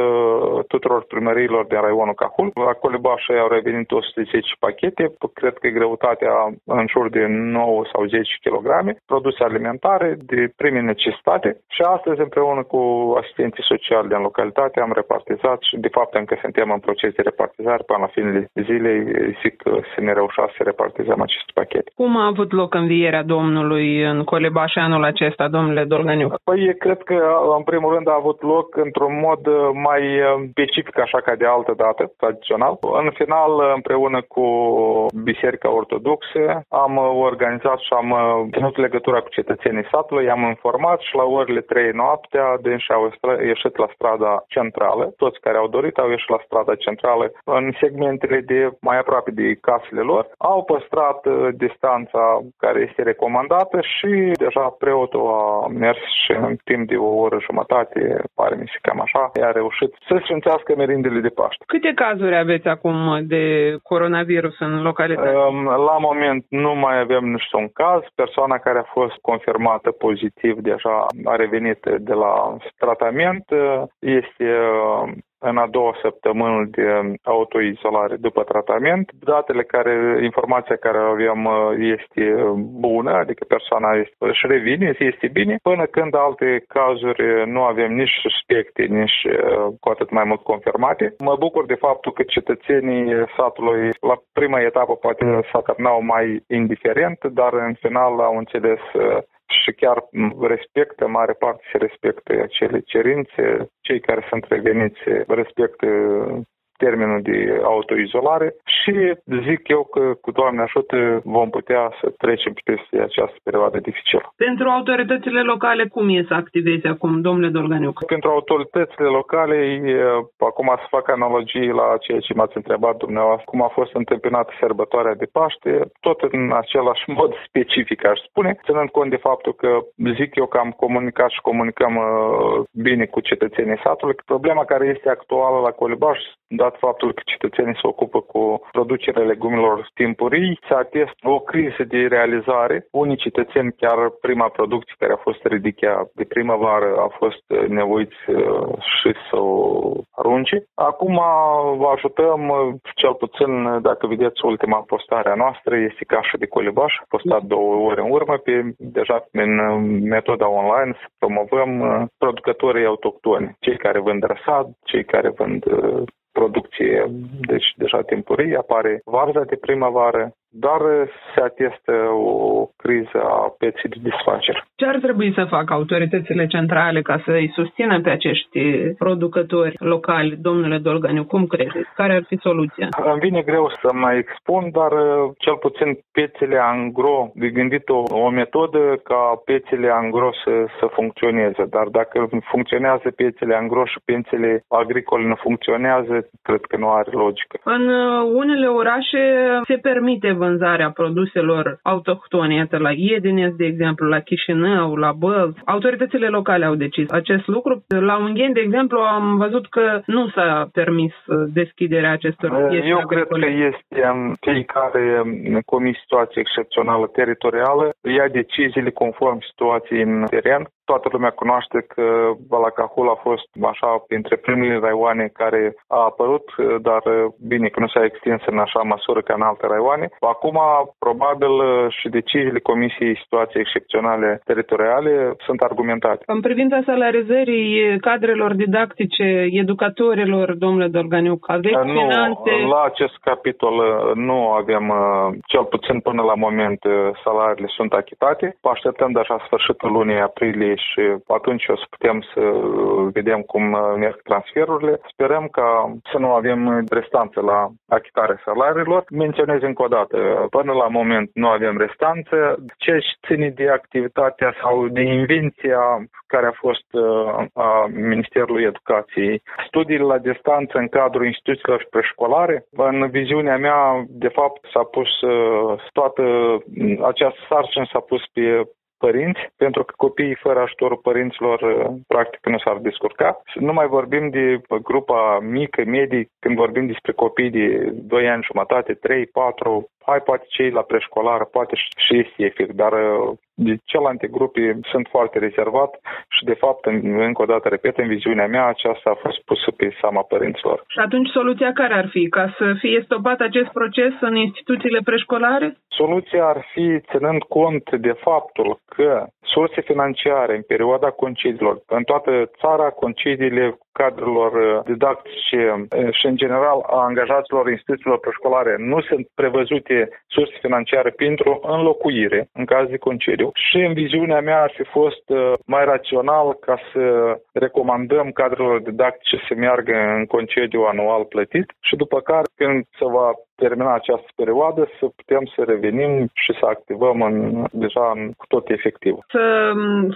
tuturor primăriilor din raionul Cahul. La Colibașa au revenit 110 pachete, cred că e greu greutatea în jur de 9 sau 10 kg, produse alimentare de prime necesitate și astăzi împreună cu asistenții sociali din localitate am repartizat și de fapt încă suntem în proces de repartizare până la finele zilei zic că să ne reușa să repartizăm acest pachet. Cum a avut loc învierea Domnului în Colebaș anul acesta, domnule Dolganiu? Păi, cred că în primul rând a avut loc într-un mod mai specific așa ca de altă dată, tradițional. În final, împreună cu Biserica Ortodoxă, am organizat și am ținut legătura cu cetățenii satului, i-am informat și la orele 3 noaptea, dânsi au ieșit la strada centrală. Toți care au dorit au ieșit la strada centrală în segmentele de mai aproape de casele lor. Au păstrat uh, distanța care este recomandată și deja preotul a mers și în timp de o oră jumătate, pare mi se cam așa, a reușit să sfințească merindele de Paște. Câte cazuri aveți acum de coronavirus în localitate? Um, la moment nu mai avem niciun caz. Persoana care a fost confirmată pozitiv deja a revenit de la tratament. Este în a doua săptămână de autoizolare după tratament. Datele care, informația care o avem uh, este bună, adică persoana este, își revine, este bine, până când alte cazuri nu avem nici suspecte, nici uh, cu atât mai mult confirmate. Mă bucur de faptul că cetățenii satului la prima etapă poate s-a mai indiferent, dar în final au înțeles uh, și chiar respectă, mare parte se respectă acele cerințe, cei care sunt reveniți respectă termenul de autoizolare și zic eu că cu Doamne ajută vom putea să trecem peste această perioadă dificilă. Pentru autoritățile locale, cum e să activeze acum, domnule Dolganiuc? Pentru autoritățile locale, acum să fac analogii la ceea ce m-ați întrebat dumneavoastră, cum a fost întâmpinată sărbătoarea de Paște, tot în același mod specific, aș spune, ținând cont de faptul că zic eu că am comunicat și comunicăm uh, bine cu cetățenii satului. Problema care este actuală la Colibaș, dat faptul că cetățenii se ocupă cu producerea legumelor timpurii, se atest o criză de realizare. Unii cetățeni, chiar prima producție care a fost ridicată de primăvară, a fost nevoiți uh, și să o arunce. Acum vă ajutăm, uh, cel puțin, dacă vedeți ultima postare a noastră, este cașa de colibaș, postat două ore în urmă, pe, deja prin uh, metoda online să promovăm producătorii autohtoni, cei care vând răsad, cei care vând producție, deci deja timpurii, apare varza de primăvară, dar se atestă o criză a pieții de desfacere. Ce ar trebui să facă autoritățile centrale ca să îi susțină pe acești producători locali, domnule Dolganiu? Cum credeți? Care ar fi soluția? Îmi vine greu să mai expun, dar uh, cel puțin piețele angro, de gândit o, o metodă ca piețele angro să, să funcționeze. Dar dacă funcționează piețele angro și piețele agricole nu funcționează, cred că nu are logică. În uh, unele orașe se permite vânzarea produselor autohtone, iată la Iedines, de exemplu, la Chișinău, la Bălți. Autoritățile locale au decis acest lucru. La Ungheni, de exemplu, am văzut că nu s-a permis deschiderea acestor piețe Eu cred că este um, cei care um, comis situație excepțională teritorială ia deciziile conform situației în teren toată lumea cunoaște că Balacahul a fost așa printre primele raioane care a apărut, dar bine că nu s-a extins în așa măsură ca în alte raioane. Acum, probabil, și deciziile Comisiei Situații Excepționale Teritoriale sunt argumentate. În privința salarizării cadrelor didactice, educatorilor, domnule Dorganiuc, aveți nu, finanțe? La acest capitol nu avem, cel puțin până la moment, salariile sunt achitate. Așteptăm deja sfârșitul lunii aprilie și atunci o să putem să vedem cum merg transferurile. Sperăm ca să nu avem restanțe la achitarea salariilor. Menționez încă o dată, până la moment nu avem restanțe. Ce ține de activitatea sau de invenția care a fost uh, a Ministerului Educației. Studiile la distanță în cadrul instituțiilor preșcolare. În viziunea mea, de fapt, s-a pus uh, toată această sarcină s-a pus pe părinți, pentru că copiii fără ajutorul părinților uh, practic nu s-ar descurca. Nu mai vorbim de grupa mică, medie, când vorbim despre copii de 2 ani jumătate, 3, 4, hai poate cei la preșcolară, poate și este efect, dar uh, de celelalte grupe sunt foarte rezervat și de fapt, încă o dată repet, în viziunea mea aceasta a fost pusă pe seama părinților. Și atunci soluția care ar fi? Ca să fie stopat acest proces în instituțiile preșcolare? Soluția ar fi ținând cont de faptul că surse financiare în perioada concediilor, în toată țara concediile cadrelor uh, didactice uh, și, în general, a angajaților instituțiilor preșcolare nu sunt prevăzute surse financiare pentru înlocuire în caz de concediu. Și, în viziunea mea, ar fi fost uh, mai rațional ca să recomandăm cadrelor didactice să meargă în concediu anual plătit și după care, când se va termina această perioadă, să putem să revenim și să activăm în, deja în, cu tot efectiv. Să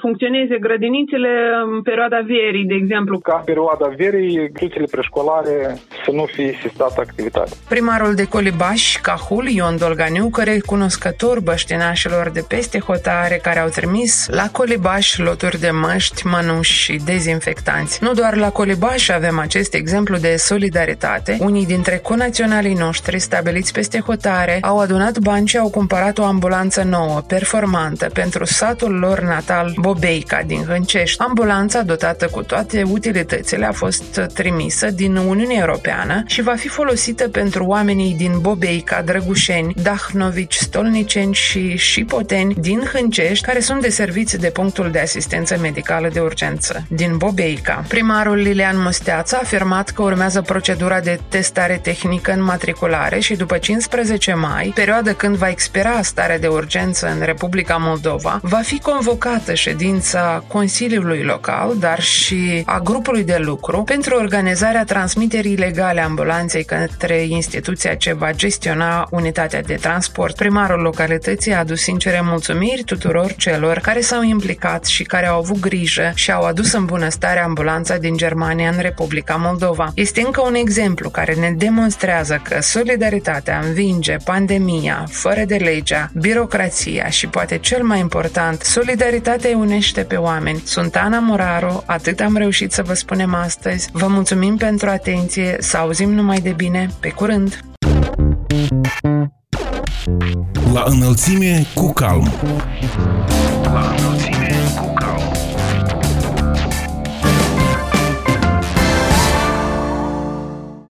funcționeze grădinițele în perioada verii, de exemplu. Ca în perioada verii, instituțiile preșcolare să nu fie sistată activitate. Primarul de Colibaș, Cahul, Ion Dolganiu, care e cunoscător băștinașilor de peste hotare care au trimis la Colibaș loturi de măști, mănuși și dezinfectanți. Nu doar la Colibaș avem acest exemplu de solidaritate. Unii dintre conaționalii noștri stabiliți peste hotare au adunat bani și au cumpărat o ambulanță nouă, performantă, pentru satul lor natal Bobeica din Hâncești. Ambulanța, dotată cu toate utilitățile, a fost trimisă din Uniunea Europeană și va fi folosită pentru oamenii din Bobeica, Drăgușeni, Dahnovici, Stolniceni și Șipoteni din Hâncești, care sunt deserviți de punctul de asistență medicală de urgență din Bobeica. Primarul Lilian Musteață a afirmat că urmează procedura de testare tehnică în matriculare și după 15 mai, perioadă când va expira starea de urgență în Republica Moldova, va fi convocată ședința Consiliului Local, dar și a grupului de lucru pentru organizarea transmiterii legale ambulanței către instituția ce va gestiona unitatea de transport. Primarul localității a adus sincere mulțumiri tuturor celor care s-au implicat și care au avut grijă și au adus în bunăstare ambulanța din Germania în Republica Moldova. Este încă un exemplu care ne demonstrează că solidaritatea solidaritatea învinge pandemia, fără de legea, birocrația și poate cel mai important, solidaritatea îi unește pe oameni. Sunt Ana Moraru, atât am reușit să vă spunem astăzi. Vă mulțumim pentru atenție, să auzim numai de bine, pe curând! La înălțime cu calm. La înălțime.